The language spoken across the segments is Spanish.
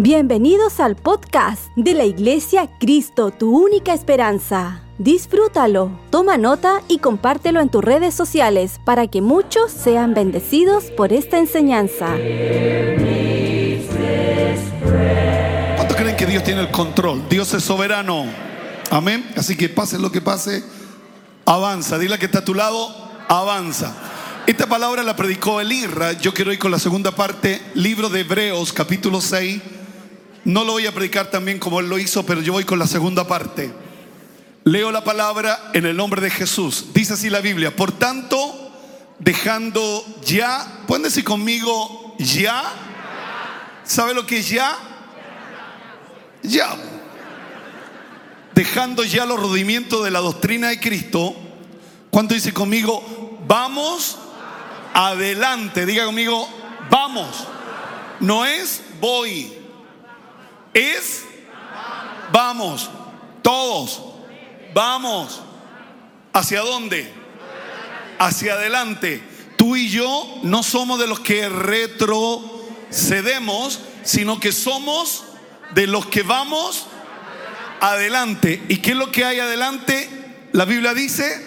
Bienvenidos al podcast de la Iglesia Cristo, tu única esperanza. Disfrútalo, toma nota y compártelo en tus redes sociales para que muchos sean bendecidos por esta enseñanza. ¿Cuántos creen que Dios tiene el control? Dios es soberano. Amén. Así que pase lo que pase, avanza. Dile que está a tu lado, avanza. Esta palabra la predicó el Irra. Yo quiero ir con la segunda parte, libro de Hebreos, capítulo 6 no lo voy a predicar también como él lo hizo, pero yo voy con la segunda parte. Leo la palabra en el nombre de Jesús. Dice así la Biblia. Por tanto, dejando ya, pueden decir conmigo, ya. ¿Sabe lo que es ya? Ya. Dejando ya los rodimientos de la doctrina de Cristo. ¿Cuánto dice conmigo? Vamos adelante. Diga conmigo, vamos. No es voy es vamos, todos, vamos. ¿Hacia dónde? Hacia adelante. Tú y yo no somos de los que retrocedemos, sino que somos de los que vamos adelante. ¿Y qué es lo que hay adelante? La Biblia dice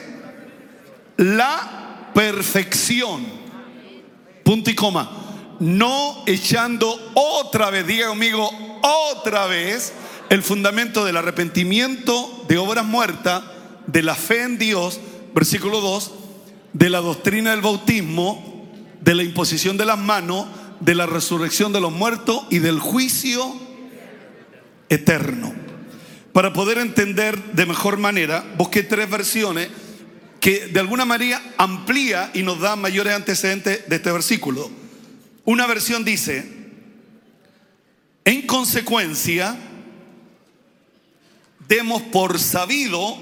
la perfección. Punto y coma. No echando otra vez, diga conmigo, otra vez el fundamento del arrepentimiento de obras muertas, de la fe en Dios, versículo 2, de la doctrina del bautismo, de la imposición de las manos, de la resurrección de los muertos y del juicio eterno. Para poder entender de mejor manera, busqué tres versiones que de alguna manera amplía y nos da mayores antecedentes de este versículo. Una versión dice, en consecuencia, demos por sabido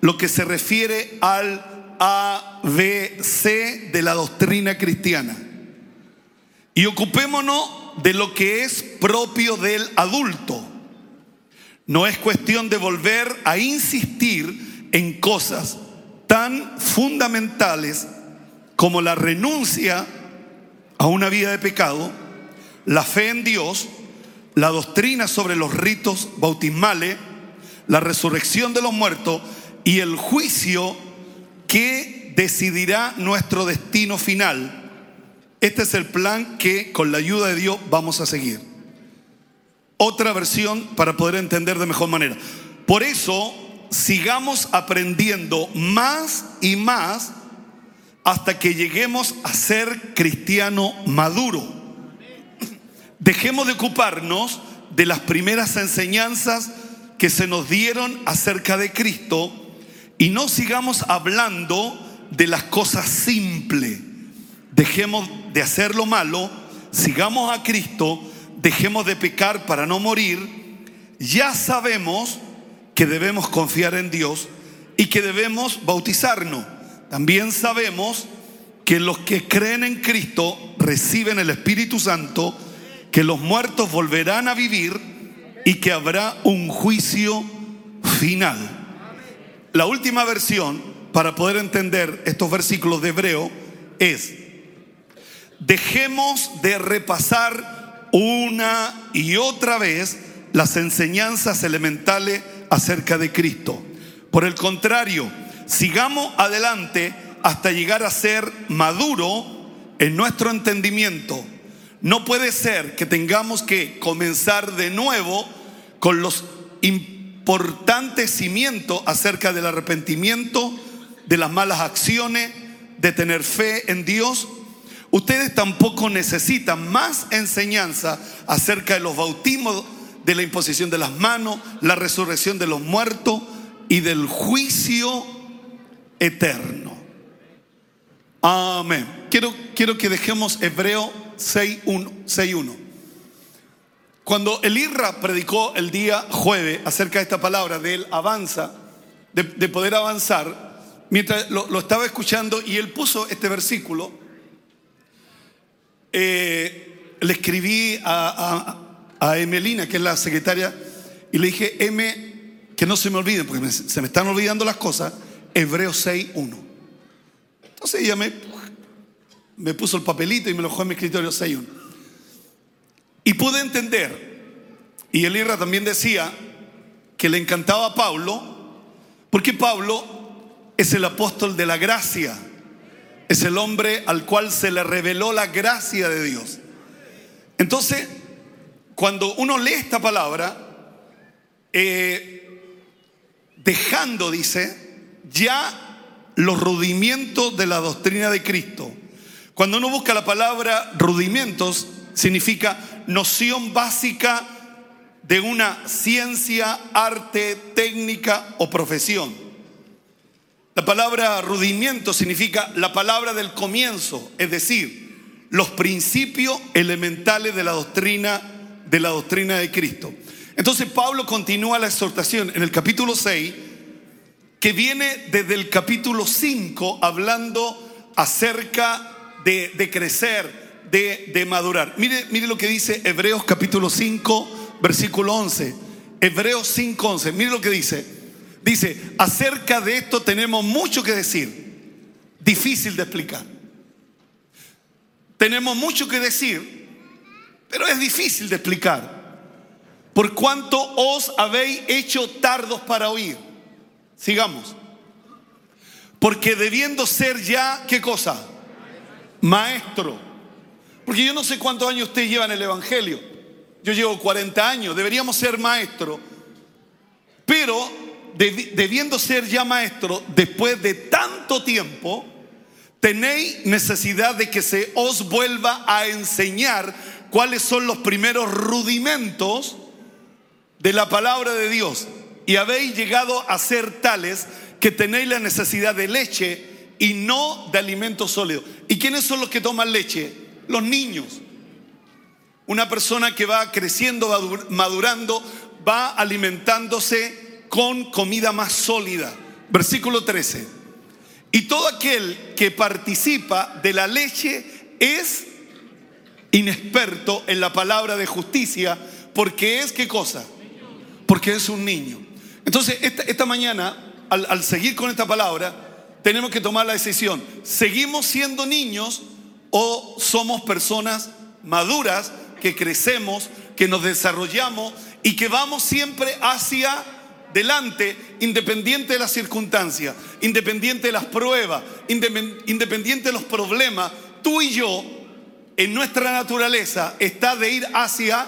lo que se refiere al ABC de la doctrina cristiana. Y ocupémonos de lo que es propio del adulto. No es cuestión de volver a insistir en cosas tan fundamentales como la renuncia a una vida de pecado, la fe en Dios, la doctrina sobre los ritos bautismales, la resurrección de los muertos y el juicio que decidirá nuestro destino final. Este es el plan que con la ayuda de Dios vamos a seguir. Otra versión para poder entender de mejor manera. Por eso, sigamos aprendiendo más y más hasta que lleguemos a ser cristiano maduro Dejemos de ocuparnos de las primeras enseñanzas que se nos dieron acerca de Cristo y no sigamos hablando de las cosas simples. Dejemos de hacer lo malo, sigamos a Cristo, dejemos de pecar para no morir. Ya sabemos que debemos confiar en Dios y que debemos bautizarnos. También sabemos que los que creen en Cristo reciben el Espíritu Santo que los muertos volverán a vivir y que habrá un juicio final. La última versión, para poder entender estos versículos de Hebreo, es, dejemos de repasar una y otra vez las enseñanzas elementales acerca de Cristo. Por el contrario, sigamos adelante hasta llegar a ser maduro en nuestro entendimiento no puede ser que tengamos que comenzar de nuevo con los importantes cimientos acerca del arrepentimiento, de las malas acciones, de tener fe en Dios. Ustedes tampoco necesitan más enseñanza acerca de los bautismos, de la imposición de las manos, la resurrección de los muertos y del juicio eterno. Amén. Quiero, quiero que dejemos Hebreo 6.1. Cuando el IRRA predicó el día jueves acerca de esta palabra, de él avanza, de, poder avanzar, mientras lo, estaba escuchando y él puso este versículo, eh, le escribí a, a, Emelina, que es la secretaria, y le dije, M, que no se me olviden, porque se me están olvidando las cosas, Hebreo 6.1. Entonces ella me me puso el papelito y me lo dejó en mi escritorio 6.1. Y pude entender Y el Irra también decía que le encantaba a Pablo, porque Pablo es el apóstol de la gracia, es el hombre al cual se le reveló la gracia de Dios. Entonces, cuando uno lee esta palabra, eh, dejando, dice, ya los rudimientos de la doctrina de Cristo. Cuando uno busca la palabra rudimentos, significa noción básica de una ciencia, arte, técnica o profesión. La palabra rudimiento significa la palabra del comienzo, es decir, los principios elementales de la doctrina de la doctrina de Cristo. Entonces Pablo continúa la exhortación en el capítulo 6 que viene desde el capítulo 5 hablando acerca de, crecer, de, madurar. Mire, mire lo que dice Hebreos capítulo 5 versículo 11. Hebreos 5:11. Mire lo que dice. Dice, acerca de esto tenemos mucho que decir. Difícil de explicar. Tenemos mucho que decir, pero es difícil de explicar. Por cuanto os habéis hecho tardos para oír. Sigamos. Porque debiendo ser ya, ¿qué cosa? Maestro. Porque yo no sé cuántos años usted lleva en el Evangelio. Yo llevo 40 años, deberíamos ser maestro, pero debiendo ser ya maestro, después de tanto tiempo, tenéis necesidad de que se os vuelva a enseñar cuáles son los primeros rudimentos de la palabra de Dios. Y habéis llegado a ser tales que tenéis la necesidad de leche y no de alimento sólido. ¿Y quiénes son los que toman leche? Los niños. Una persona que va creciendo, va madurando, va alimentándose con comida más sólida. Versículo 13. Y todo aquel que participa de la leche es inexperto en la palabra de justicia, porque es qué cosa? Porque es un niño. Entonces, esta, mañana, al seguir con esta palabra, tenemos que tomar la decisión. ¿Seguimos siendo niños o somos personas maduras que crecemos, que nos desarrollamos y que vamos siempre hacia delante, independiente de las circunstancias, independiente de las pruebas, independiente de los problemas. Tú y yo, en nuestra naturaleza, está de ir hacia,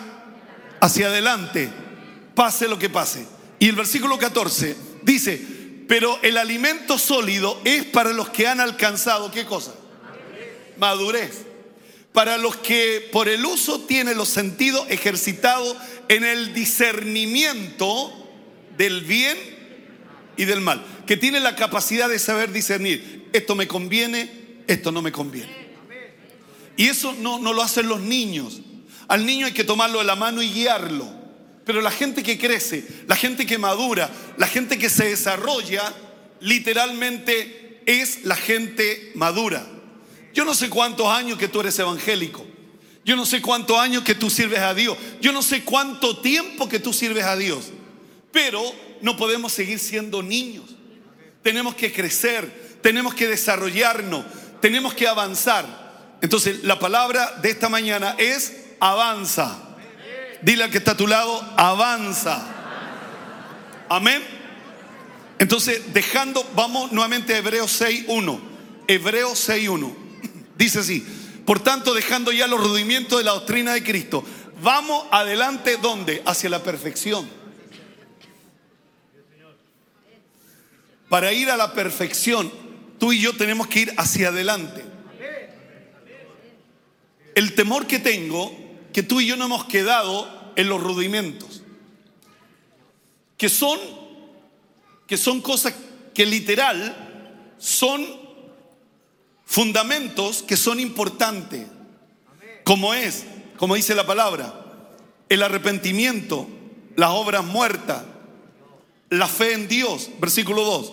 hacia adelante, pase lo que pase. Y el versículo 14 dice, pero el alimento sólido es para los que han alcanzado, ¿qué cosa? Madurez para los que por el uso tienen los sentidos ejercitados en el discernimiento del bien y del mal, que tiene la capacidad de saber discernir, esto me conviene, esto no me conviene. Y eso no, no lo hacen los niños. Al niño hay que tomarlo de la mano y guiarlo. Pero la gente que crece, la gente que madura, la gente que se desarrolla, literalmente es la gente madura. Yo no sé cuántos años que tú eres evangélico. Yo no sé cuántos años que tú sirves a Dios. Yo no sé cuánto tiempo que tú sirves a Dios. Pero no podemos seguir siendo niños. Tenemos que crecer, tenemos que desarrollarnos, tenemos que avanzar. Entonces, la palabra de esta mañana es avanza. Dile al que está a tu lado, avanza. Amén. Entonces, dejando, vamos nuevamente a Hebreos 6.1. Hebreos 6.1. Dice así, por tanto, dejando ya los rudimientos de la doctrina de Cristo, vamos adelante, ¿dónde? Hacia la perfección. Para ir a la perfección, tú y yo tenemos que ir hacia adelante. El temor que tengo, que tú y yo no hemos quedado en los rudimentos, que son, que son cosas que literal son fundamentos que son importantes, como es, como dice la palabra, el arrepentimiento, las obras muertas, la fe en Dios, versículo 2,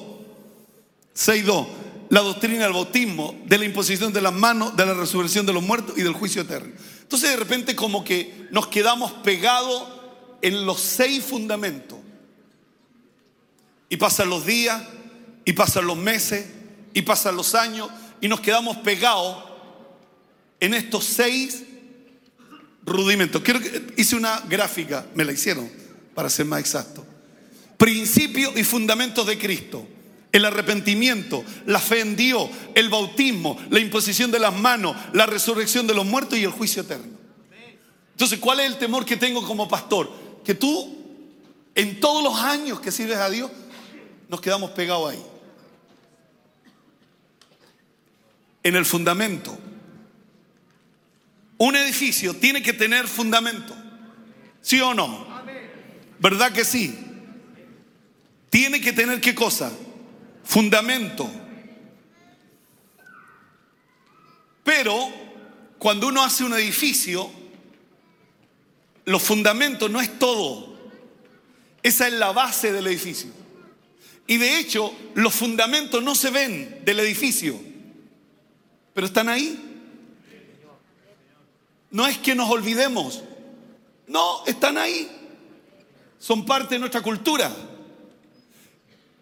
6.2, la doctrina del bautismo, de la imposición de las manos, de la resurrección de los muertos y del juicio eterno. Entonces de repente como que nos quedamos pegados en los seis fundamentos. Y pasan los días, y pasan los meses, y pasan los años, y nos quedamos pegados en estos seis rudimentos. Quiero que hice una gráfica, me la hicieron para ser más exacto. Principios y fundamentos de Cristo. El arrepentimiento, la fe en Dios, el bautismo, la imposición de las manos, la resurrección de los muertos y el juicio eterno. Entonces, ¿cuál es el temor que tengo como pastor? Que tú, en todos los años que sirves a Dios, nos quedamos pegados ahí. En el fundamento. Un edificio tiene que tener fundamento. ¿Sí o no? ¿Verdad que sí? Tiene que tener qué cosa? Fundamento. Pero cuando uno hace un edificio, los fundamentos no es todo. Esa es la base del edificio. Y de hecho, los fundamentos no se ven del edificio, pero están ahí. No es que nos olvidemos, no, están ahí. Son parte de nuestra cultura.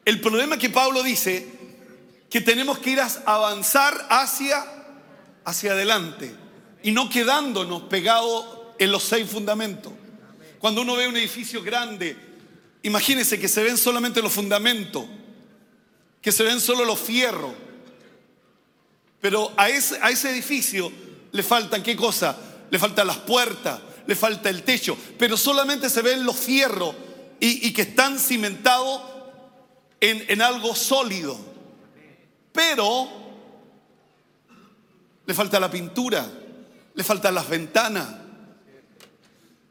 El problema que Pablo dice que tenemos que ir a avanzar hacia, hacia adelante y no quedándonos pegados en los seis fundamentos. Cuando uno ve un edificio grande, imagínense que se ven solamente los fundamentos, que se ven solo los fierros. Pero a ese, a ese edificio le faltan qué cosa? Le faltan las puertas, le falta el techo, pero solamente se ven los fierros y, y que están cimentados en, en algo sólido. Pero le falta la pintura, le faltan las ventanas.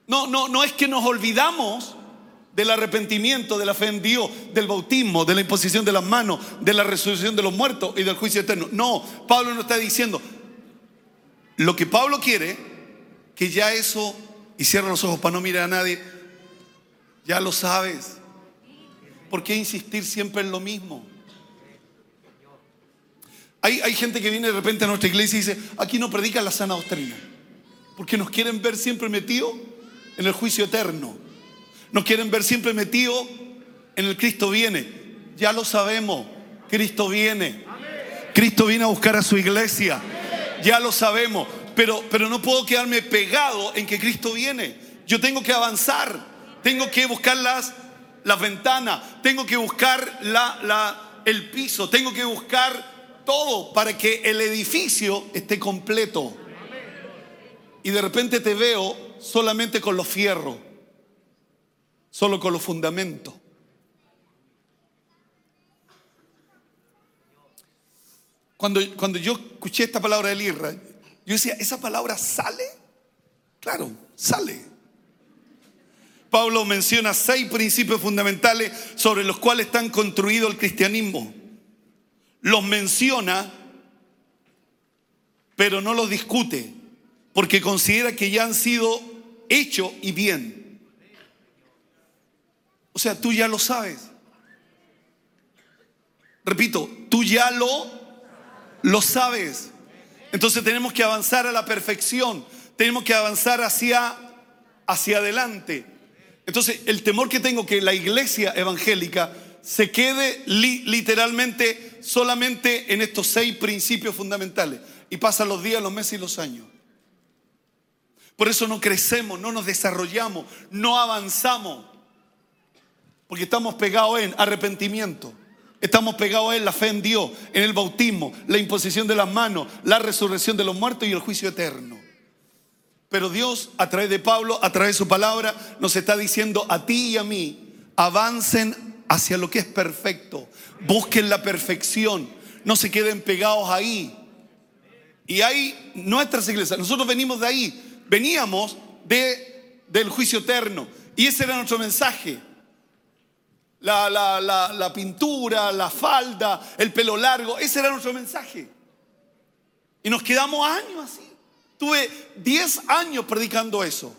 No, no, no es que nos olvidamos del arrepentimiento, de la fe en Dios, del bautismo, de la imposición de las manos, de la resurrección de los muertos y del juicio eterno. No, Pablo no está diciendo. Lo que Pablo quiere, que ya eso, y cierra los ojos para no mirar a nadie, ya lo sabes. ¿Por qué insistir siempre en lo mismo? Hay, hay gente que viene de repente a nuestra iglesia y dice, aquí no predican la sana doctrina, porque nos quieren ver siempre metidos en el juicio eterno. Nos quieren ver siempre metidos en el Cristo viene. Ya lo sabemos, Cristo viene. Cristo viene a buscar a su iglesia. Ya lo sabemos, pero, pero no puedo quedarme pegado en que Cristo viene. Yo tengo que avanzar, tengo que buscar las, las ventanas, tengo que buscar la, la, el piso, tengo que buscar todo para que el edificio esté completo. Y de repente te veo solamente con los fierros, solo con los fundamentos. Cuando, cuando yo escuché esta palabra del IRA, yo decía, ¿esa palabra sale? Claro, sale. Pablo menciona seis principios fundamentales sobre los cuales están construido el cristianismo. Los menciona, pero no los discute, porque considera que ya han sido hechos y bien. O sea, tú ya lo sabes. Repito, tú ya lo lo sabes. Entonces tenemos que avanzar a la perfección, tenemos que avanzar hacia, hacia adelante. Entonces el temor que tengo que la iglesia evangélica se quede li, literalmente solamente en estos seis principios fundamentales y pasan los días, los meses y los años. Por eso no crecemos, no nos desarrollamos, no avanzamos, porque estamos pegados en arrepentimiento. Estamos pegados en la fe en Dios, en el bautismo, la imposición de las manos, la resurrección de los muertos y el juicio eterno. Pero Dios, a través de Pablo, a través de su palabra, nos está diciendo a ti y a mí, avancen hacia lo que es perfecto, busquen la perfección, no se queden pegados ahí. Y hay nuestras iglesias, nosotros venimos de ahí, veníamos de, del juicio eterno. Y ese era nuestro mensaje la, la, pintura, la falda, el pelo largo. Ese era nuestro mensaje. Y nos quedamos años así. Tuve 10 años predicando eso.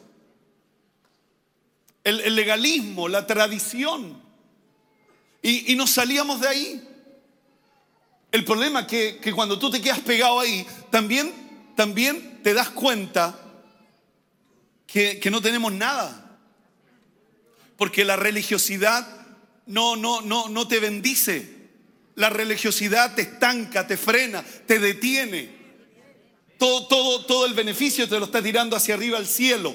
El, legalismo, la tradición. Y, y, nos salíamos de ahí. El problema es que, cuando tú te quedas pegado ahí, también, también te das cuenta que, no tenemos nada. Porque la religiosidad no te bendice. La religiosidad te estanca, te frena, te detiene. Todo, todo, todo el beneficio te lo está tirando hacia arriba al cielo.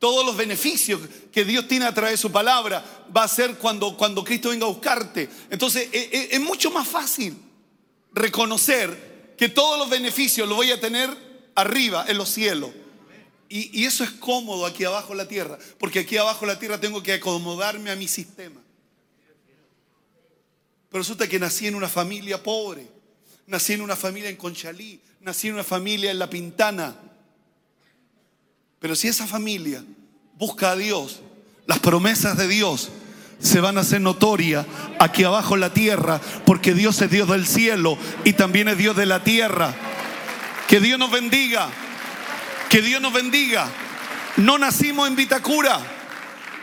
Todos los beneficios que Dios tiene a través de su palabra va a ser cuando, cuando Cristo venga a buscarte. Entonces es, es- es mucho más fácil reconocer que todos los beneficios los voy a tener arriba, en los cielos. Y, y eso es cómodo aquí abajo en la tierra, porque aquí abajo en la tierra tengo que acomodarme a mi sistema. Pero resulta que nací en una familia pobre, nací en una familia en Conchalí, nací en una familia en La Pintana. Pero si esa familia busca a Dios, las promesas de Dios se van a hacer notorias aquí abajo en la tierra, porque Dios es Dios del cielo y también es Dios de la tierra. Que Dios nos bendiga, que Dios nos bendiga. No nacimos en Vitacura.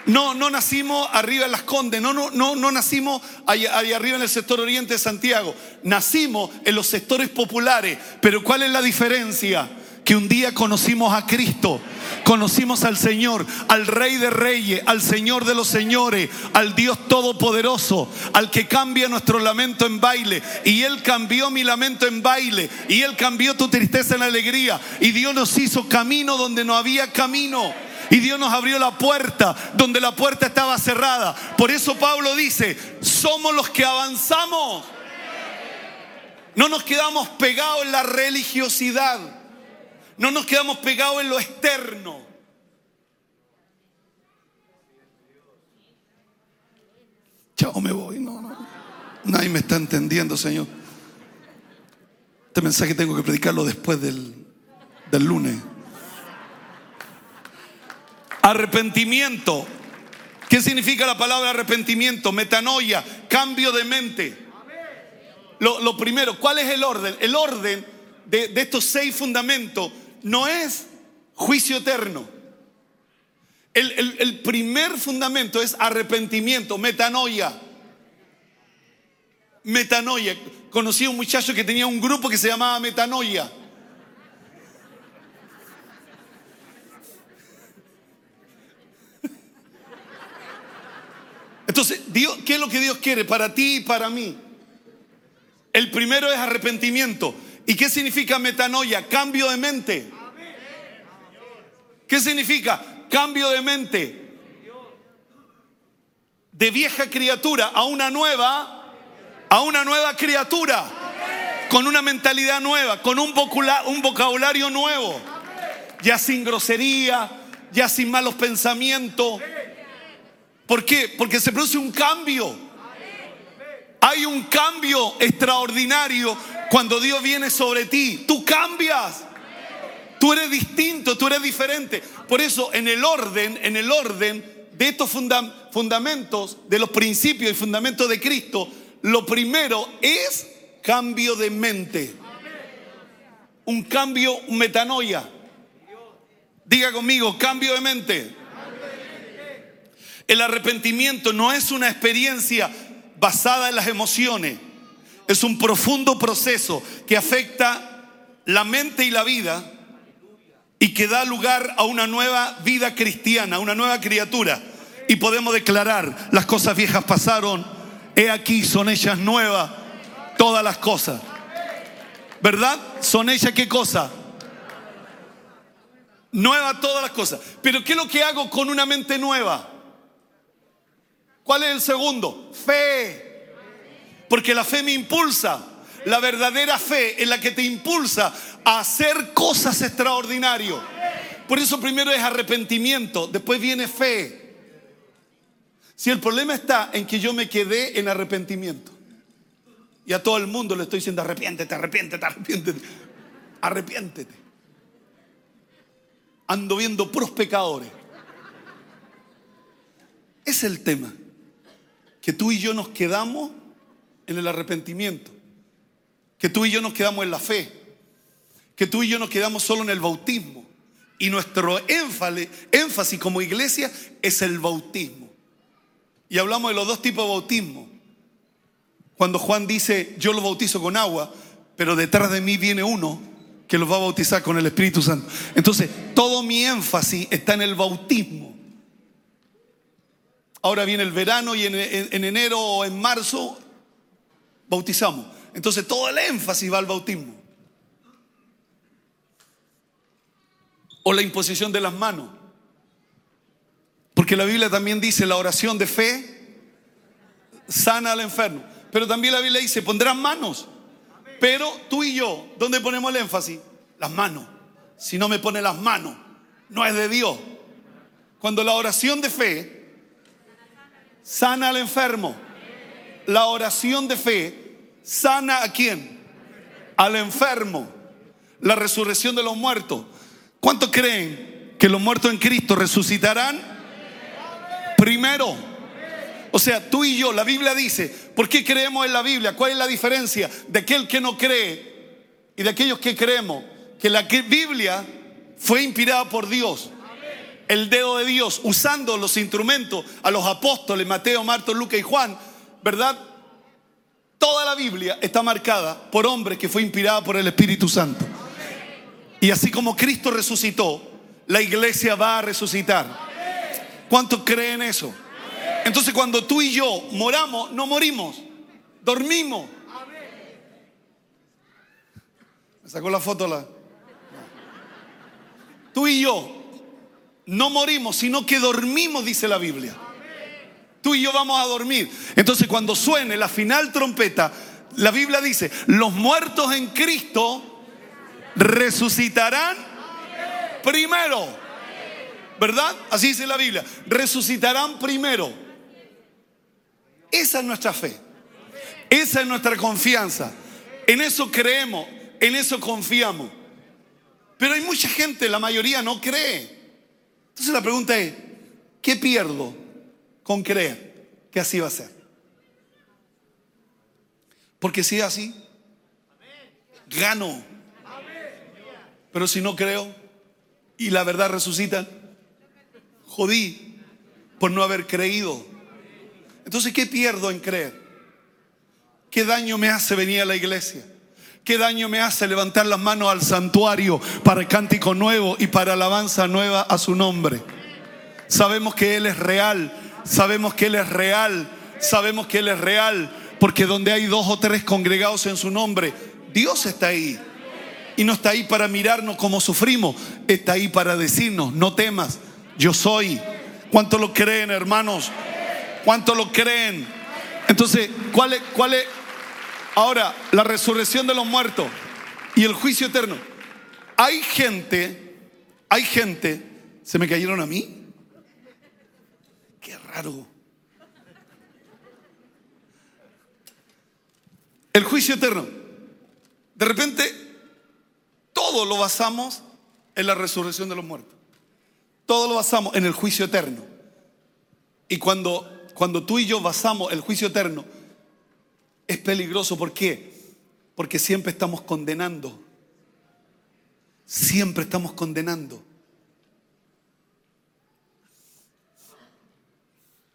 No, no nacimos arriba en Las Condes, no, no, no, no nacimos allá, arriba en el sector oriente de Santiago. Nacimos en los sectores populares. Pero ¿cuál es la diferencia? Que un día conocimos a Cristo, conocimos al Señor, al Rey de Reyes, al Señor de los Señores, al Dios Todopoderoso, al que cambia nuestro lamento en baile. Y Él cambió mi lamento en baile. Y Él cambió tu tristeza en alegría. Y Dios nos hizo camino donde no había camino. Y Dios nos abrió la puerta donde la puerta estaba cerrada. Por eso Pablo dice, somos los que avanzamos. No nos quedamos pegados en la religiosidad. No nos quedamos pegados en lo externo. Chao, me voy. No, no. Nadie me está entendiendo, Señor. Este mensaje tengo que predicarlo después del, del lunes. Arrepentimiento. ¿Qué significa la palabra arrepentimiento? Metanoia, cambio de mente. Lo, primero, ¿cuál es el orden? El orden de, estos seis fundamentos no es juicio eterno. El- el primer fundamento es arrepentimiento, metanoia. Metanoia. Conocí a un muchacho que tenía un grupo que se llamaba Metanoia. Entonces, ¿qué es lo que Dios quiere para ti y para mí? El primero es arrepentimiento. ¿Y qué significa metanoia? Cambio de mente. ¿Qué significa? Cambio de mente. De vieja criatura a una nueva, a una nueva criatura. Con una mentalidad nueva, con un vocabulario nuevo. Ya sin grosería, ya sin malos pensamientos. ¿Por qué? Porque se produce un cambio. Hay un cambio extraordinario cuando Dios viene sobre ti. Tú cambias. Tú eres distinto, tú eres diferente. Por eso en el orden, en el orden de estos funda- fundamentos, de los principios y fundamentos de Cristo, lo primero es cambio de mente. Un cambio, metanoia. Diga conmigo, cambio de mente. El arrepentimiento no es una experiencia basada en las emociones. Es un profundo proceso que afecta la mente y la vida y que da lugar a una nueva vida cristiana, una nueva criatura. Y podemos declarar, las cosas viejas pasaron, he aquí, son ellas nuevas, todas las cosas. ¿Verdad? ¿Son ellas qué cosa? Nueva todas las cosas. Pero ¿qué es lo que hago con una mente nueva? ¿Cuál es el segundo? Fe. Porque la fe me impulsa. La verdadera fe es la que te impulsa a hacer cosas extraordinarias. Por eso primero es arrepentimiento, después viene fe. Si el problema está en que yo me quedé en arrepentimiento. Y a todo el mundo le estoy diciendo arrepiéntete, arrepiéntete, arrepiéntete. Arrepiéntete. Ando viendo puros pecadores. Es el tema. Que tú y yo nos quedamos en el arrepentimiento. Que tú y yo nos quedamos en la fe. Que tú y yo nos quedamos solo en el bautismo. Y nuestro énfasis como iglesia es el bautismo. Y hablamos de los dos tipos de bautismo. Cuando Juan dice, yo los bautizo con agua, pero detrás de mí viene uno que los va a bautizar con el Espíritu Santo. Entonces, todo mi énfasis está en el bautismo. Ahora viene el verano y en, en- en enero o en marzo bautizamos. Entonces, todo el énfasis va al bautismo. o la imposición de las manos. Porque la Biblia también dice la oración de fe sana al enfermo. Pero también la Biblia dice, pondrán manos. Pero tú y yo, ¿dónde ponemos el énfasis? Las manos. Si no me pone las manos, no es de Dios. Cuando la oración de fe sana al enfermo, la oración de fe sana a quién? Al enfermo. La resurrección de los muertos. ¿Cuántos creen que los muertos en Cristo resucitarán? Primero. O sea, tú y yo, la Biblia dice, ¿por qué creemos en la Biblia? ¿Cuál es la diferencia de aquel que no cree y de aquellos que creemos? Que la Biblia fue inspirada por Dios. El dedo de Dios, usando los instrumentos a los apóstoles, Mateo, Marto, Lucas y Juan, ¿verdad? Toda la Biblia está marcada por hombres que fue inspirada por el Espíritu Santo. Y así como Cristo resucitó, la iglesia va a resucitar. ¿Cuántos creen eso? Entonces cuando tú y yo moramos, no morimos, dormimos. Me sacó la foto la. Tú y yo no morimos, sino que dormimos, dice la Biblia. Tú y yo vamos a dormir. Entonces cuando suene la final trompeta, la Biblia dice, los muertos en Cristo resucitarán primero. ¿Verdad? Así dice la Biblia. Resucitarán primero. Esa es nuestra fe. Esa es nuestra confianza. En eso creemos, en eso confiamos. Pero hay mucha gente, la mayoría no cree. Entonces la pregunta es, ¿qué pierdo con creer que así va a ser? Porque si es así, gano pero si no creo y la verdad resucita, jodí por no haber creído. Entonces, ¿qué pierdo en creer? ¿Qué daño me hace venir a la iglesia? ¿Qué daño me hace levantar las manos al santuario para el cántico nuevo y para alabanza nueva a su nombre? Sabemos que Él es real, sabemos que Él es real, sabemos que Él es real, porque donde hay dos o tres congregados en su nombre, Dios está ahí. Y no está ahí para mirarnos como sufrimos, está ahí para decirnos, no temas, yo soy. ¿Cuánto lo creen, hermanos? ¿Cuánto lo creen? Entonces, ¿cuál es, cuál es ahora la resurrección de los muertos y el juicio eterno? Hay gente, hay gente, ¿se me cayeron a mí? Qué raro. El juicio eterno. De repente todo lo basamos en la resurrección de los muertos. Todo lo basamos en el juicio eterno. Y cuando, cuando tú y yo basamos el juicio eterno, es peligroso. ¿Por qué? Porque siempre estamos condenando. Siempre estamos condenando.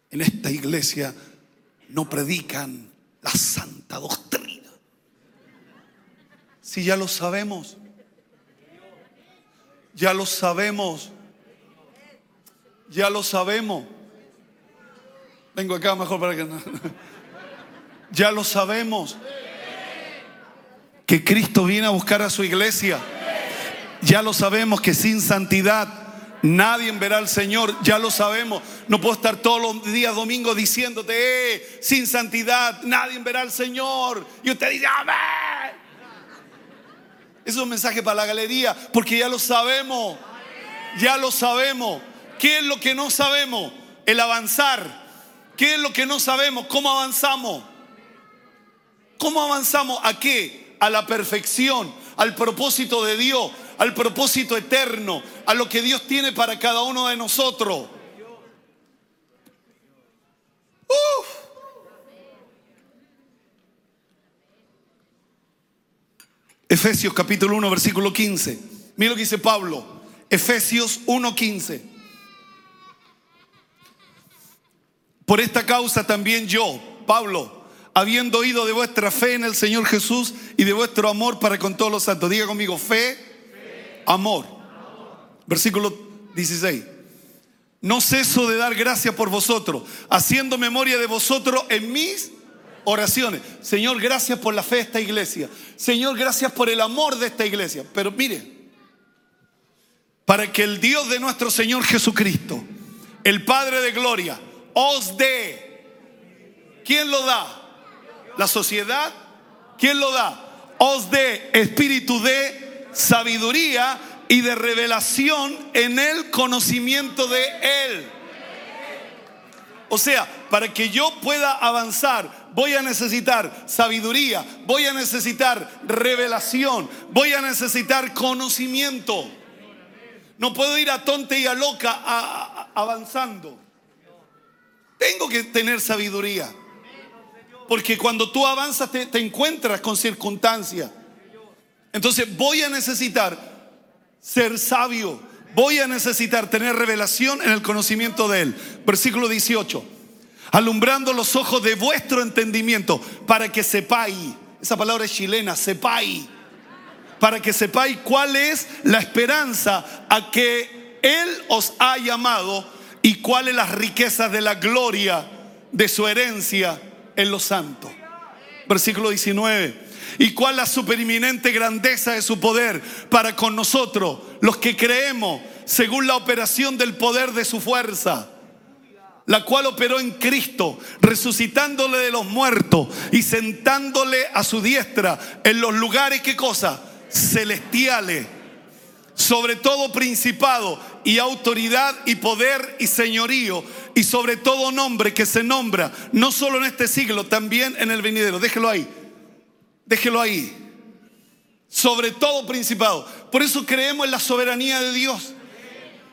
En esta iglesia no predican la santa doctrina. Si ya lo sabemos. Ya lo sabemos. Ya lo sabemos. Vengo acá mejor para que no. Ya lo sabemos. Que Cristo viene a buscar a su iglesia. Ya lo sabemos que sin santidad nadie verá al Señor. Ya lo sabemos. No puedo estar todos los días domingo diciéndote, eh, sin santidad nadie verá al Señor. Y usted dice, amén. Es un mensaje para la galería, porque ya lo sabemos. Ya lo sabemos. ¿Qué es lo que no sabemos? El avanzar. ¿Qué es lo que no sabemos? ¿Cómo avanzamos? ¿Cómo avanzamos a qué? A la perfección, al propósito de Dios, al propósito eterno, a lo que Dios tiene para cada uno de nosotros. Uf. Efesios capítulo 1, versículo 15. Mira lo que dice Pablo. Efesios 1, 15. Por esta causa también yo, Pablo, habiendo oído de vuestra fe en el Señor Jesús y de vuestro amor para con todos los santos. Diga conmigo, fe, amor. Versículo 16. No ceso de dar gracias por vosotros, haciendo memoria de vosotros en mis oraciones. Señor, gracias por la fe de esta iglesia. Señor, gracias por el amor de esta iglesia. Pero mire, para que el Dios de nuestro Señor Jesucristo, el Padre de Gloria, os dé. ¿Quién lo da? ¿La sociedad? ¿Quién lo da? Os dé espíritu de sabiduría y de revelación en el conocimiento de Él. O sea, para que yo pueda avanzar, voy a necesitar sabiduría, voy a necesitar revelación, voy a necesitar conocimiento. No puedo ir a tonta y a loca avanzando. Tengo que tener sabiduría. Porque cuando tú avanzas te, te encuentras con circunstancias. Entonces voy a necesitar ser sabio. Voy a necesitar tener revelación en el conocimiento de Él. Versículo 18. Alumbrando los ojos de vuestro entendimiento para que sepáis. Esa palabra es chilena, sepáis. Para que sepáis cuál es la esperanza a que Él os ha llamado y cuáles las riquezas de la gloria de su herencia en los santos. Versículo 19 y cuál la supereminente grandeza de su poder para con nosotros, los que creemos, según la operación del poder de su fuerza, la cual operó en Cristo, resucitándole de los muertos y sentándole a su diestra en los lugares, ¿qué cosa? Celestiales, sobre todo principado y autoridad y poder y señorío y sobre todo nombre que se nombra, no solo en este siglo, también en el venidero. Déjelo ahí. Déjelo ahí. Sobre todo principado. Por eso creemos en la soberanía de Dios.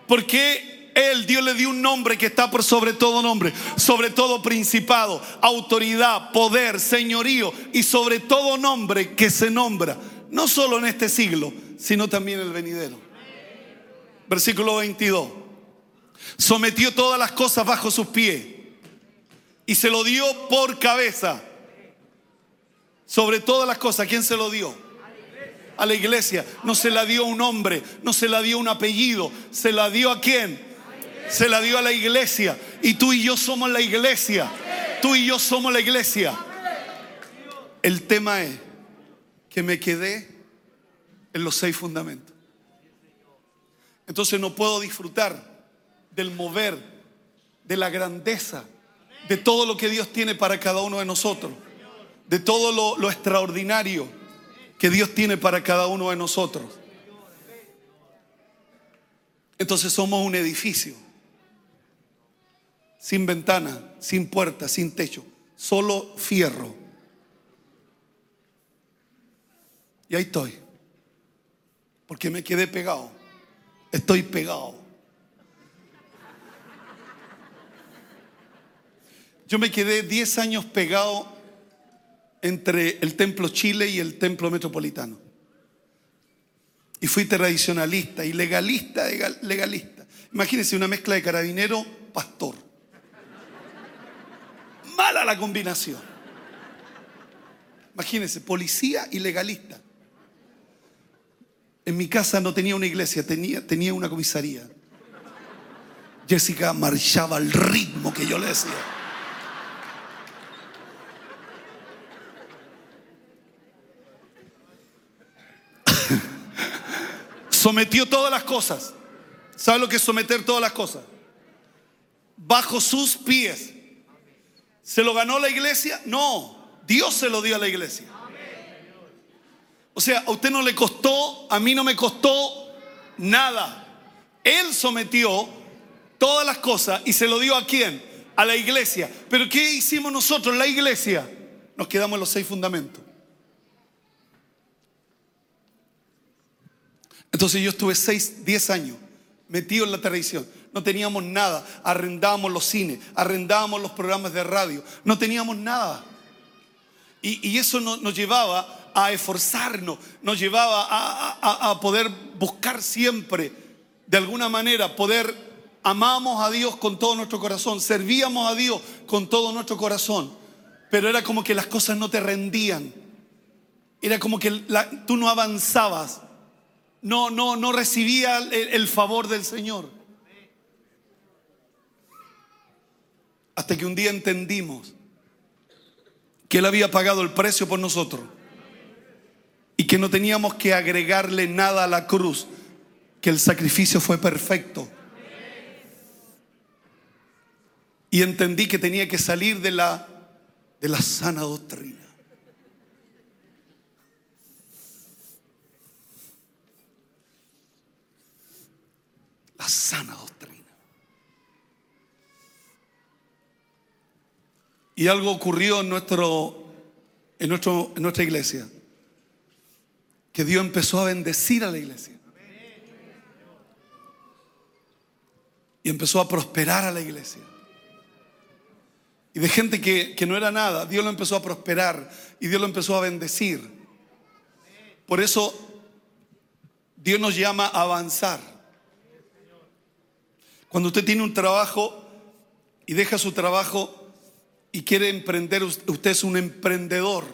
Porque Él, Dios le dio un nombre que está por sobre todo nombre, sobre todo principado, autoridad, poder, señorío y sobre todo nombre que se nombra, no solo en este siglo, sino también el venidero. Versículo 22. Sometió todas las cosas bajo sus pies y se lo dio por cabeza sobre todas las cosas, ¿quién se lo dio? A la iglesia. No se la dio un hombre, no se la dio un apellido, se la dio a quién? Se la dio a la iglesia. Y tú y yo somos la iglesia. Tú y yo somos la iglesia. El tema es que me quedé en los seis fundamentos. Entonces no puedo disfrutar del mover, de la grandeza, de todo lo que Dios tiene para cada uno de nosotros de todo lo, extraordinario que Dios tiene para cada uno de nosotros. Entonces somos un edificio, sin ventana, sin puerta, sin techo, solo fierro. Y ahí estoy, porque me quedé pegado, estoy pegado. Yo me quedé 10 años pegado entre el templo Chile y el templo metropolitano. Y fui tradicionalista y legalista, legalista. Imagínense una mezcla de carabinero, pastor. Mala la combinación. Imagínense, policía y legalista. En mi casa no tenía una iglesia, tenía, tenía una comisaría. Jessica marchaba al ritmo que yo le decía. Sometió todas las cosas. ¿Sabe lo que es someter todas las cosas? Bajo sus pies. ¿Se lo ganó la iglesia? No, Dios se lo dio a la iglesia. O sea, a usted no le costó, a mí no me costó nada. Él sometió todas las cosas y se lo dio a quién? A la iglesia. Pero ¿qué hicimos nosotros, la iglesia? Nos quedamos en los seis fundamentos. Entonces yo estuve 6, 10 años metido en la televisión. No teníamos nada. Arrendábamos los cines, arrendábamos los programas de radio. No teníamos nada. Y, eso nos, llevaba a esforzarnos, nos llevaba a, poder buscar siempre, de alguna manera, poder amamos a Dios con todo nuestro corazón, servíamos a Dios con todo nuestro corazón, pero era como que las cosas no te rendían, era como que tú no avanzabas, no, no, no recibía el, favor del Señor. Hasta que un día entendimos que Él había pagado el precio por nosotros y que no teníamos que agregarle nada a la cruz, que el sacrificio fue perfecto. Y entendí que tenía que salir de la, de la sana doctrina. La sana doctrina. Y algo ocurrió en, nuestro, en, nuestro, en nuestra iglesia. Que Dios empezó a bendecir a la iglesia. Y empezó a prosperar a la iglesia. Y de gente que, que, no era nada, Dios lo empezó a prosperar y Dios lo empezó a bendecir. Por eso Dios nos llama a avanzar. Cuando usted tiene un trabajo y deja su trabajo y quiere emprender, usted es un emprendedor.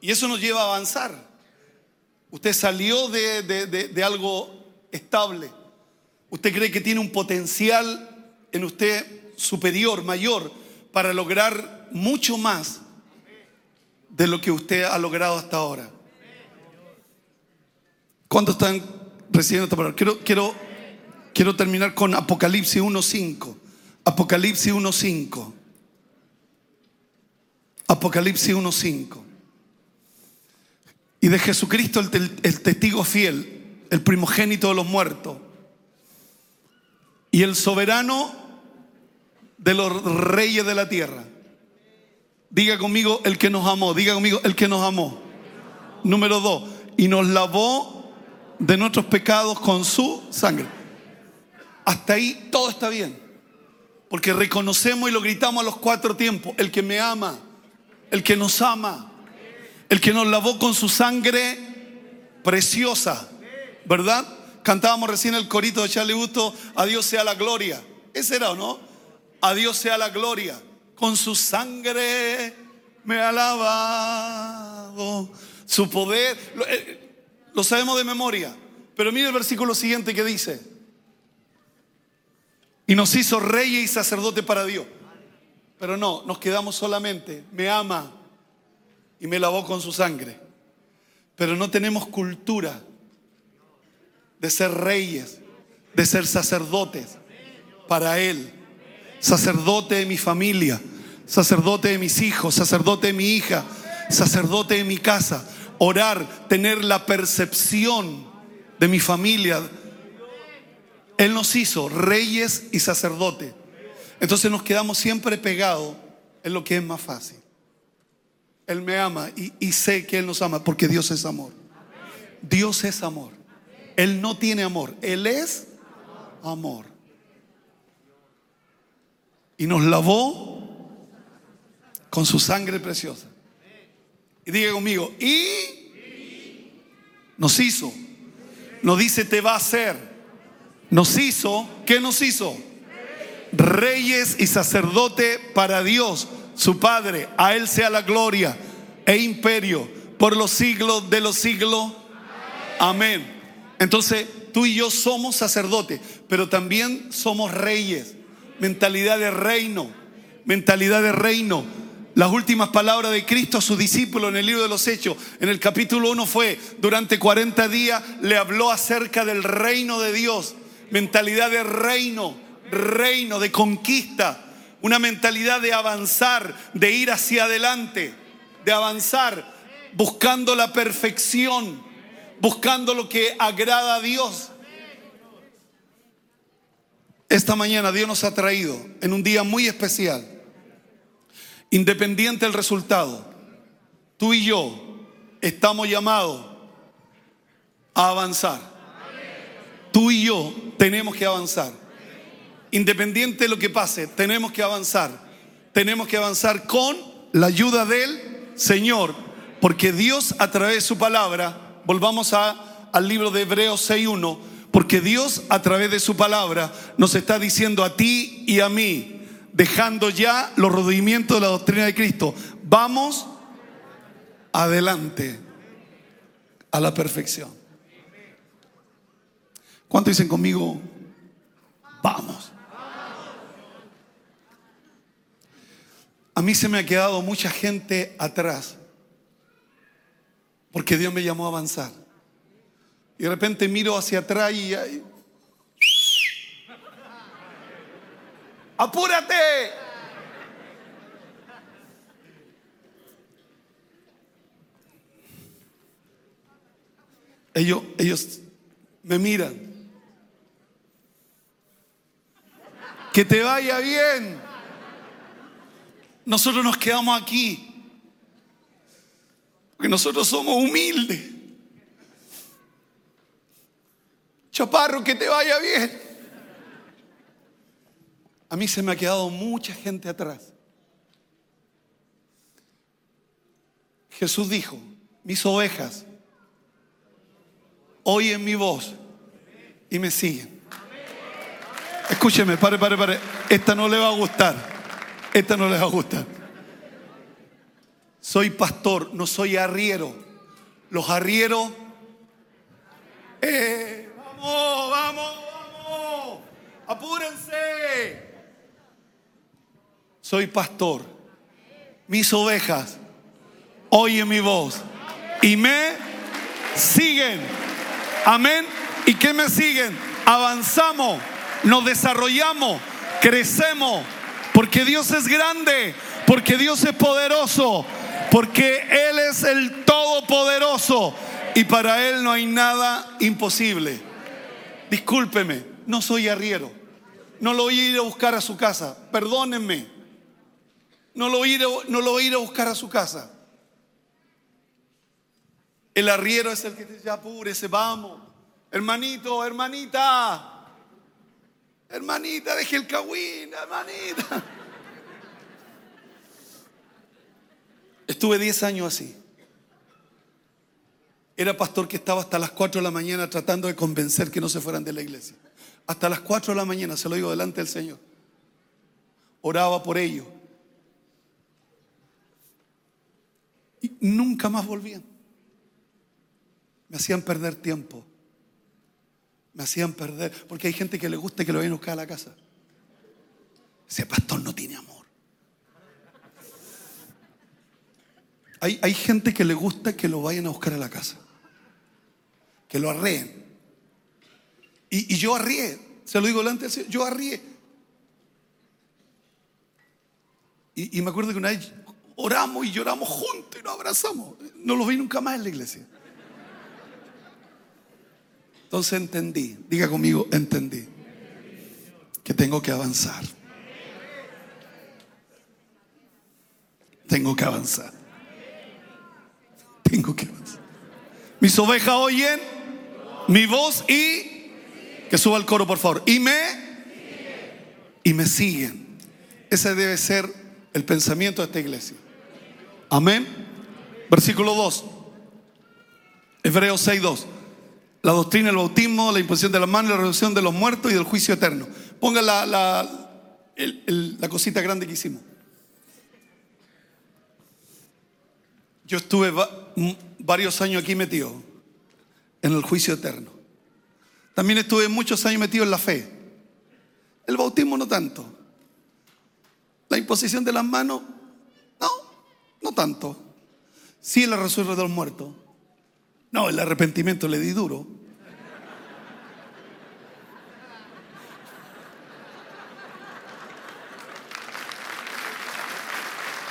Y eso nos lleva a avanzar. Usted salió de, de, de, algo estable. Usted cree que tiene un potencial en usted superior, mayor, para lograr mucho más de lo que usted ha logrado hasta ahora. ¿Cuántos están recibiendo esta palabra? Quiero, quiero, quiero terminar con Apocalipsis 1.5. Apocalipsis 1.5. Apocalipsis 1.5. Y de Jesucristo el, testigo fiel, el primogénito de los muertos, y el soberano de los reyes de la tierra. Diga conmigo el que nos amó, diga conmigo el que nos amó. Número dos, y nos lavó de nuestros pecados con su sangre. Hasta ahí todo está bien. Porque reconocemos y lo gritamos a los cuatro tiempos, el que me ama el que nos ama, el que nos lavó con su sangre preciosa, ¿verdad? Cantábamos recién el corito de Charlie Gusto, a Dios sea la gloria. Ese era, ¿o no? A Dios sea la gloria. Con su sangre me ha lavado. Su poder, lo, eh, lo sabemos de memoria. Pero mire el versículo siguiente que dice. Y nos hizo rey y sacerdote para Dios. Pero no, nos quedamos solamente, me ama y me lavó con su sangre. Pero no tenemos cultura de ser reyes, de ser sacerdotes para Él. Sacerdote de mi familia, sacerdote de mis hijos, sacerdote de mi hija, sacerdote de mi casa. Orar, tener la percepción de mi familia. Él nos hizo reyes y sacerdotes. Entonces nos quedamos siempre pegados en lo que es más fácil. Él me ama y, sé que Él nos ama porque Dios es amor. Dios es amor. Él no tiene amor, Él es amor. Y nos lavó con su sangre preciosa. Y diga conmigo, y nos hizo. No dice te va a hacer. Nos hizo, ¿qué nos hizo? reyes y sacerdote para Dios, su Padre. A Él sea la gloria e imperio por los siglos de los siglos. Amén. Entonces, tú y yo somos sacerdotes, pero también somos reyes. Mentalidad de reino, mentalidad de reino. Las últimas palabras de Cristo a sus discípulos en el libro de los Hechos, en el capítulo 1 fue, durante 40 días le habló acerca del reino de Dios, mentalidad de reino reino, de conquista, una mentalidad de avanzar, de ir hacia adelante, de avanzar buscando la perfección, buscando lo que agrada a Dios. Esta mañana Dios nos ha traído en un día muy especial, independiente del resultado, tú y yo estamos llamados a avanzar. Tú y yo tenemos que avanzar. Independiente de lo que pase, tenemos que avanzar. Tenemos que avanzar con la ayuda del Señor, porque Dios a través de su palabra, volvamos al libro de Hebreos 6.1, porque Dios a través de su palabra nos está diciendo a ti y a mí, dejando ya los rodimientos de la doctrina de Cristo, vamos adelante a la perfección. ¿Cuánto dicen conmigo? Vamos. A mí se me ha quedado mucha gente atrás porque Dios me llamó a avanzar. Y de repente miro hacia atrás y... ¡Apúrate! Ellos, ellos me miran. Que te vaya bien. Nosotros nos quedamos aquí. Porque nosotros somos humildes. Chaparro, que te vaya bien. A mí se me ha quedado mucha gente atrás. Jesús dijo, mis ovejas oyen mi voz y me siguen. Escúcheme, pare, pare, pare. Esta no le va a gustar. Esta no le va a gustar. Soy pastor, no soy arriero. Los arrieros. Eh, vamos, vamos, vamos. Apúrense. Soy pastor. Mis ovejas oyen mi voz y me siguen. Amén. ¿Y qué me siguen? Avanzamos, nos desarrollamos, crecemos, porque Dios es grande, porque Dios es poderoso, porque Él es el todopoderoso y para Él no hay nada imposible. Discúlpeme, no soy arriero, no lo voy a ir a buscar a su casa, perdónenme, no lo voy a ir a- no lo voy a ir a buscar a su casa. El arriero es el que te dice, apúrese, vamos. Hermanito, hermanita. Hermanita, deje el hermanita. Estuve 10 años así. Era pastor que estaba hasta las 4 de la mañana tratando de convencer que no se fueran de la iglesia. Hasta las 4 de la mañana, se lo digo delante del Señor. Oraba por ellos. Y nunca más volvían. Me hacían perder tiempo. Hacían perder. Porque hay gente que le gusta que lo vayan a buscar a la casa. Ese pastor no tiene amor. Hay, hay gente que le gusta que lo vayan a buscar a la casa. Que lo arreen. Y, y yo arrié. Se lo digo delante del Señor. Yo arrié. Y, y me acuerdo que una vez oramos y lloramos juntos y nos abrazamos. No los vi nunca más en la iglesia. Entonces entendí, diga conmigo, entendí que tengo que avanzar. Tengo que avanzar. Tengo que avanzar. Mis ovejas oyen mi voz y que suba el coro, por favor. Y me y me siguen. Ese debe ser el pensamiento de esta iglesia. Amén. Versículo 2. Hebreos 6, 2. La doctrina del bautismo, la imposición de las manos, la reducción de los muertos y del juicio eterno. Ponga la, cosita grande que hicimos. Yo estuve varios años aquí metido en el juicio eterno. También estuve muchos años metido en la fe. El bautismo no tanto. La imposición de las manos, no, no tanto. Sí, la resurrección de los muertos. No, el arrepentimiento le di duro.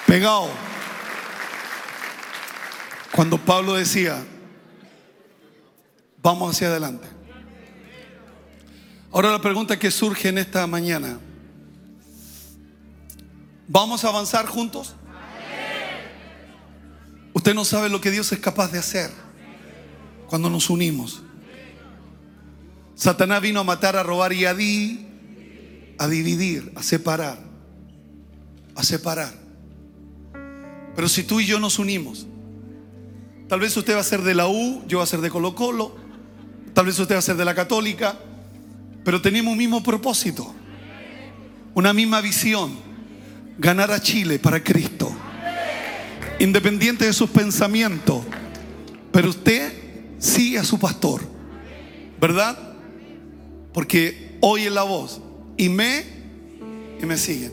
Pegado. Cuando Pablo decía, vamos hacia adelante. Ahora la pregunta que surge en esta mañana, ¿vamos a avanzar juntos? Usted no sabe lo que Dios es capaz de hacer cuando nos unimos. Satanás vino a matar, a robar y a, di- a dividir, a separar, a separar. Pero si tú y yo nos unimos, tal vez usted va a ser de la U, yo voy a ser de Colo Colo, tal vez usted va a ser de la Católica, pero tenemos un mismo propósito, una misma visión, ganar a Chile para Cristo, independiente de sus pensamientos, pero usted sigue a su pastor, ¿verdad? Porque oye la voz y me y me siguen.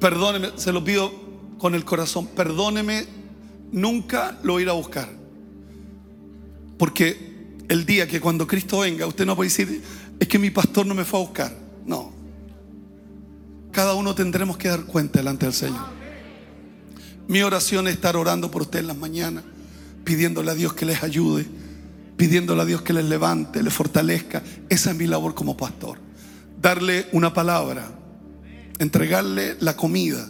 Perdóneme, se lo pido con el corazón, perdóneme, nunca lo voy a ir a buscar. Porque el día que cuando Cristo venga, usted no puede decir, es que mi pastor no me fue a buscar. No. Cada uno tendremos que dar cuenta delante del Señor. Mi oración es estar orando por usted en las mañanas, pidiéndole a Dios que les ayude, pidiéndole a Dios que les levante, les fortalezca. Esa es mi labor como pastor. Darle una palabra, entregarle la comida.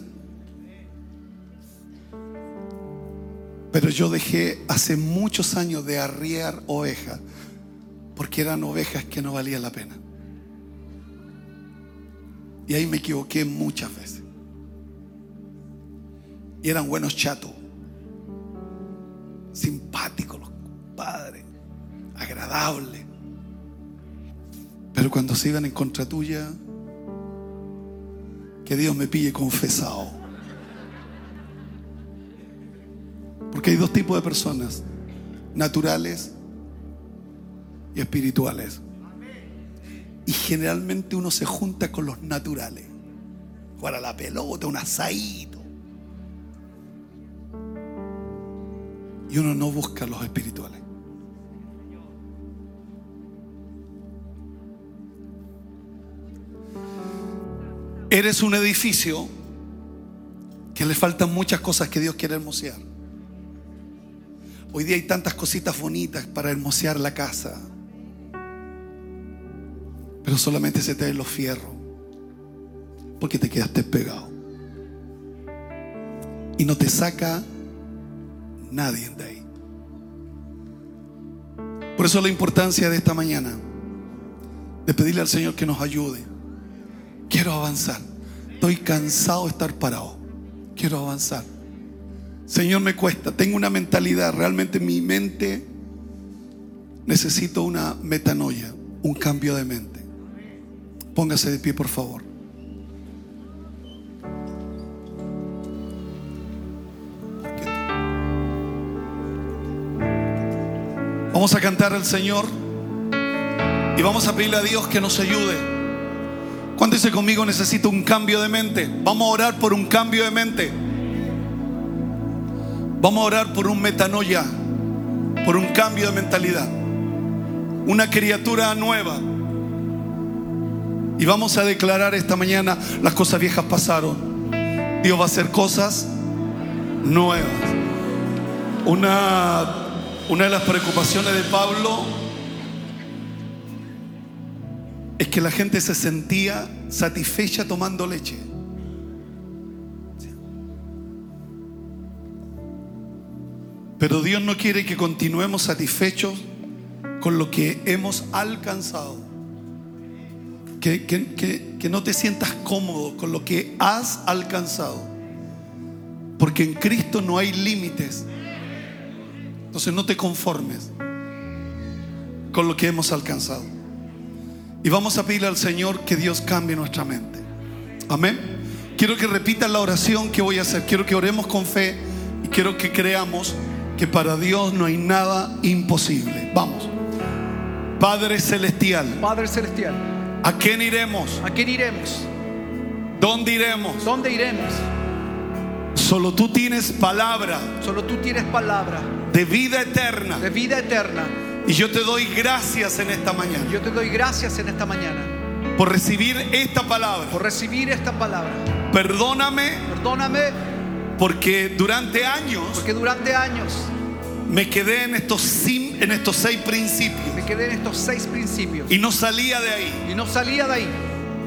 Pero yo dejé hace muchos años de arriar ovejas porque eran ovejas que no valían la pena. Y ahí me equivoqué muchas veces. Y eran buenos chatos, simpáticos los padres, agradables. Pero cuando se iban en contra tuya, que Dios me pille confesado. Porque hay dos tipos de personas, naturales y espirituales. Y generalmente uno se junta con los naturales. Jugar a la pelota, un asadito. Y uno no busca los espirituales. Eres un edificio que le faltan muchas cosas que Dios quiere hermosear. Hoy día hay tantas cositas bonitas para hermosear la casa. Pero solamente se te ven los fierros. Porque te quedaste pegado. Y no te saca nadie de ahí. Por eso la importancia de esta mañana. De pedirle al Señor que nos ayude. Quiero avanzar. Estoy cansado de estar parado. Quiero avanzar. Señor, me cuesta. Tengo una mentalidad. Realmente mi mente necesito una metanoia. Un cambio de mente. Póngase de pie, por favor. Vamos a cantar al Señor y vamos a pedirle a Dios que nos ayude. ¿Cuándo dice conmigo necesito un cambio de mente? Vamos a orar por un cambio de mente. Vamos a orar por un metanoia, por un cambio de mentalidad, una criatura nueva. Y vamos a declarar esta mañana, las cosas viejas pasaron. Dios va a hacer cosas nuevas. Una, una de las preocupaciones de Pablo es que la gente se sentía satisfecha tomando leche. Pero Dios no quiere que continuemos satisfechos con lo que hemos alcanzado. Que, que- que- que no te sientas cómodo con lo que has alcanzado. Porque en Cristo no hay límites. Entonces no te conformes con lo que hemos alcanzado. Y vamos a pedirle al Señor que Dios cambie nuestra mente. Amén. Quiero que repitan la oración que voy a hacer. Quiero que oremos con fe y quiero que creamos que para Dios no hay nada imposible. Vamos. Padre Celestial, Padre Celestial, ¿a quién iremos? ¿a quién iremos? ¿Dónde iremos? ¿Dónde iremos? Solo tú tienes palabra Solo tú tienes palabra de vida eterna. de vida eterna. Y yo te doy gracias en esta mañana Yo te doy gracias en esta mañana por recibir esta palabra. por recibir esta palabra. Perdóname Perdóname porque durante años porque durante años me quedé en estos, sim- en estos seis principios me quedé en estos seis principios y no salía de ahí. y no salía de ahí.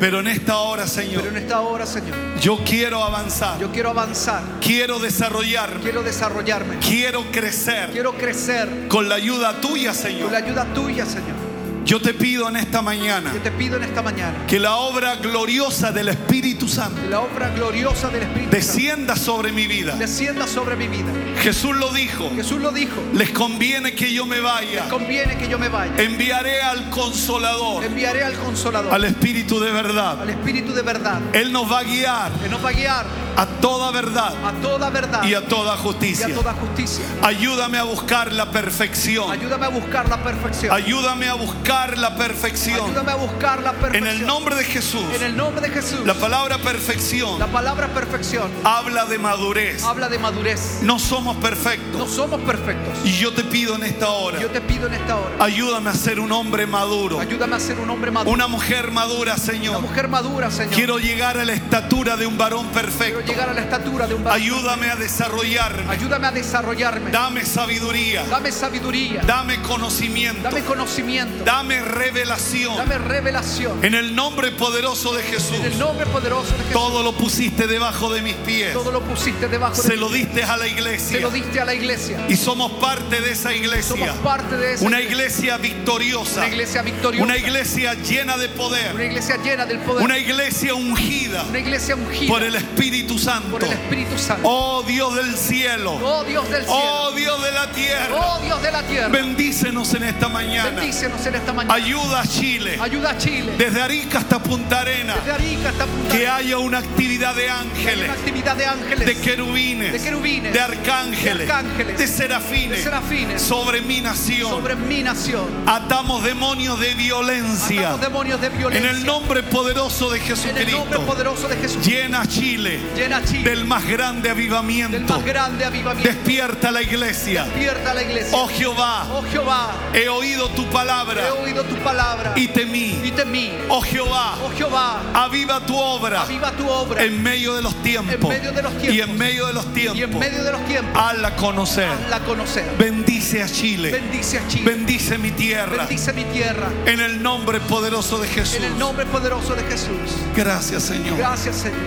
Pero en esta hora, Pero en Señor, esta hora, Señor, yo quiero avanzar, yo quiero avanzar, quiero desarrollarme, quiero desarrollarme, quiero crecer quiero crecer con la ayuda tuya, con Señor. la ayuda tuya, Señor. Yo te pido en esta mañana Yo te pido en esta mañana que la obra gloriosa del Espíritu Santo la obra gloriosa del Espíritu Santo descienda sobre mi vida. descienda sobre mi vida. Jesús lo dijo, Jesús lo dijo. les conviene que yo me vaya. Conviene que yo me vaya. Enviaré al consolador, Enviaré al Consolador, al Espíritu de verdad. al Espíritu de verdad, Él nos va a guiar que nos va a guiar a toda verdad a toda verdad y a toda y justicia. a toda justicia. Ayúdame a buscar la perfección. Ayúdame a buscar la perfección. Ayúdame a buscar buscar la perfección. Ayúdame a buscar la En el nombre de Jesús. En el nombre de Jesús. La palabra perfección La palabra perfección habla de madurez. habla de madurez. No somos No perfectos. somos perfectos. Y yo te pido en esta hora, Yo te pido en esta hora, ayúdame a ser un hombre maduro, ayúdame a ser un hombre maduro. una mujer madura, Una Señor. mujer madura, Señor. Quiero llegar a la estatura de un varón Quiero perfecto. llegar a la estatura de un varón. Ayúdame a desarrollarme. Ayúdame a desarrollarme. Dame sabiduría. Dame sabiduría. Dame conocimiento. Dame conocimiento. Dame revelación. Dame revelación. En el nombre poderoso de Jesús. En el nombre poderoso de Jesús. Todo lo pusiste debajo de mis pies. Todo lo pusiste debajo Se de lo diste a la Se iglesia. lo diste a la iglesia. Y somos parte de esa iglesia. Somos parte de esa Una iglesia victoriosa. Una iglesia victoriosa. Una iglesia llena de Una poder. iglesia llena del poder. Una iglesia ungida Una iglesia ungida por el Espíritu Santo. por el Espíritu Santo. Oh Dios del cielo. Oh Dios del cielo. Oh Dios de la tierra. Oh Dios de la tierra. Bendícenos en esta mañana. Bendícenos en esta mañana. Ayuda a Chile. Ayuda a Chile. Desde Arica hasta Punta Arena. Desde Arica hasta Punta Que Arenas. haya una actividad de Que ángeles. Una actividad de ángeles. de querubines, De querubines, de arcángeles, de arcángeles, de serafines, de serafines, sobre mi nación. sobre mi nación. Atamos demonios de violencia Atamos demonios de en violencia. el nombre poderoso de En el nombre Jesucristo. poderoso de Jesús. Llena Chile Llena Chile del más grande del avivamiento. más grande avivamiento. Despierta la iglesia. Despierta la iglesia. Oh Jehová, Oh Jehová, he oído tu palabra he oído tu palabra y temí. y temí. Oh Jehová, Oh Jehová, aviva tu obra aviva tu obra en medio de los tiempos. En medio de los tiempos. Y en medio de los y en tiempos. medio de los tiempos, Hazla conocer. hazla conocer. Bendice a Chile. Bendice a Chile. Bendice mi tierra. Bendice mi tierra. En el nombre poderoso de Jesús. En el nombre poderoso de Jesús. Gracias, Señor. Gracias, Señor.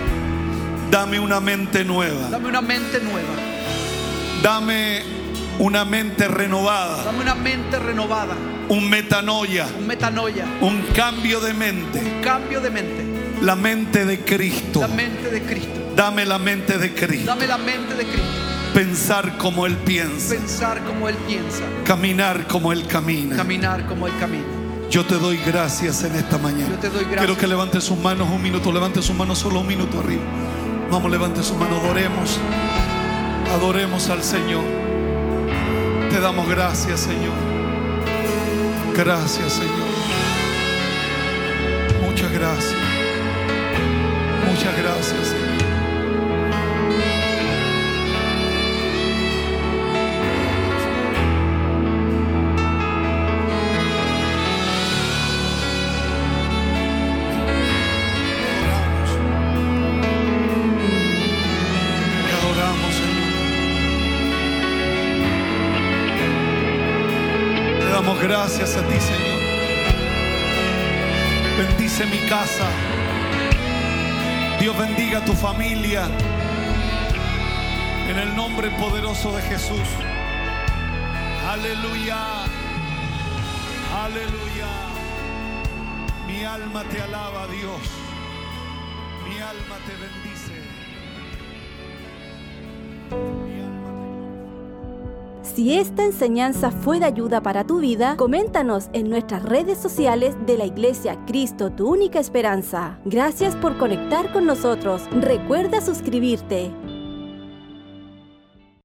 Dame una mente nueva. Dame una mente nueva. Dame una mente renovada. Dame una mente renovada. Un metanoia. Un metanoia. Un cambio de mente. Un cambio de mente. La mente de Cristo. La mente de Cristo. Dame la mente de Cristo. Dame la mente de Cristo. Pensar como Él piensa. Pensar como Él piensa. Caminar como Él camina. Caminar como Él camina. Yo te doy gracias en esta mañana. Yo te doy gracias. Quiero que levante sus manos un minuto. Levante sus manos solo un minuto arriba. Vamos, levante sus manos. Adoremos. Adoremos al Señor. Te damos gracias, Señor. Gracias, Señor. Muchas gracias. Muchas gracias, Señor. Te adoramos. Te damos gracias casa. Dios bendiga a tu familia. En el nombre poderoso de Jesús. Aleluya. Aleluya. Mi alma te alaba, Dios. Mi alma te bendice. Si esta enseñanza fue de ayuda para tu vida, coméntanos en nuestras redes sociales de la Iglesia Cristo, tu única esperanza. Gracias por conectar con nosotros. Recuerda suscribirte.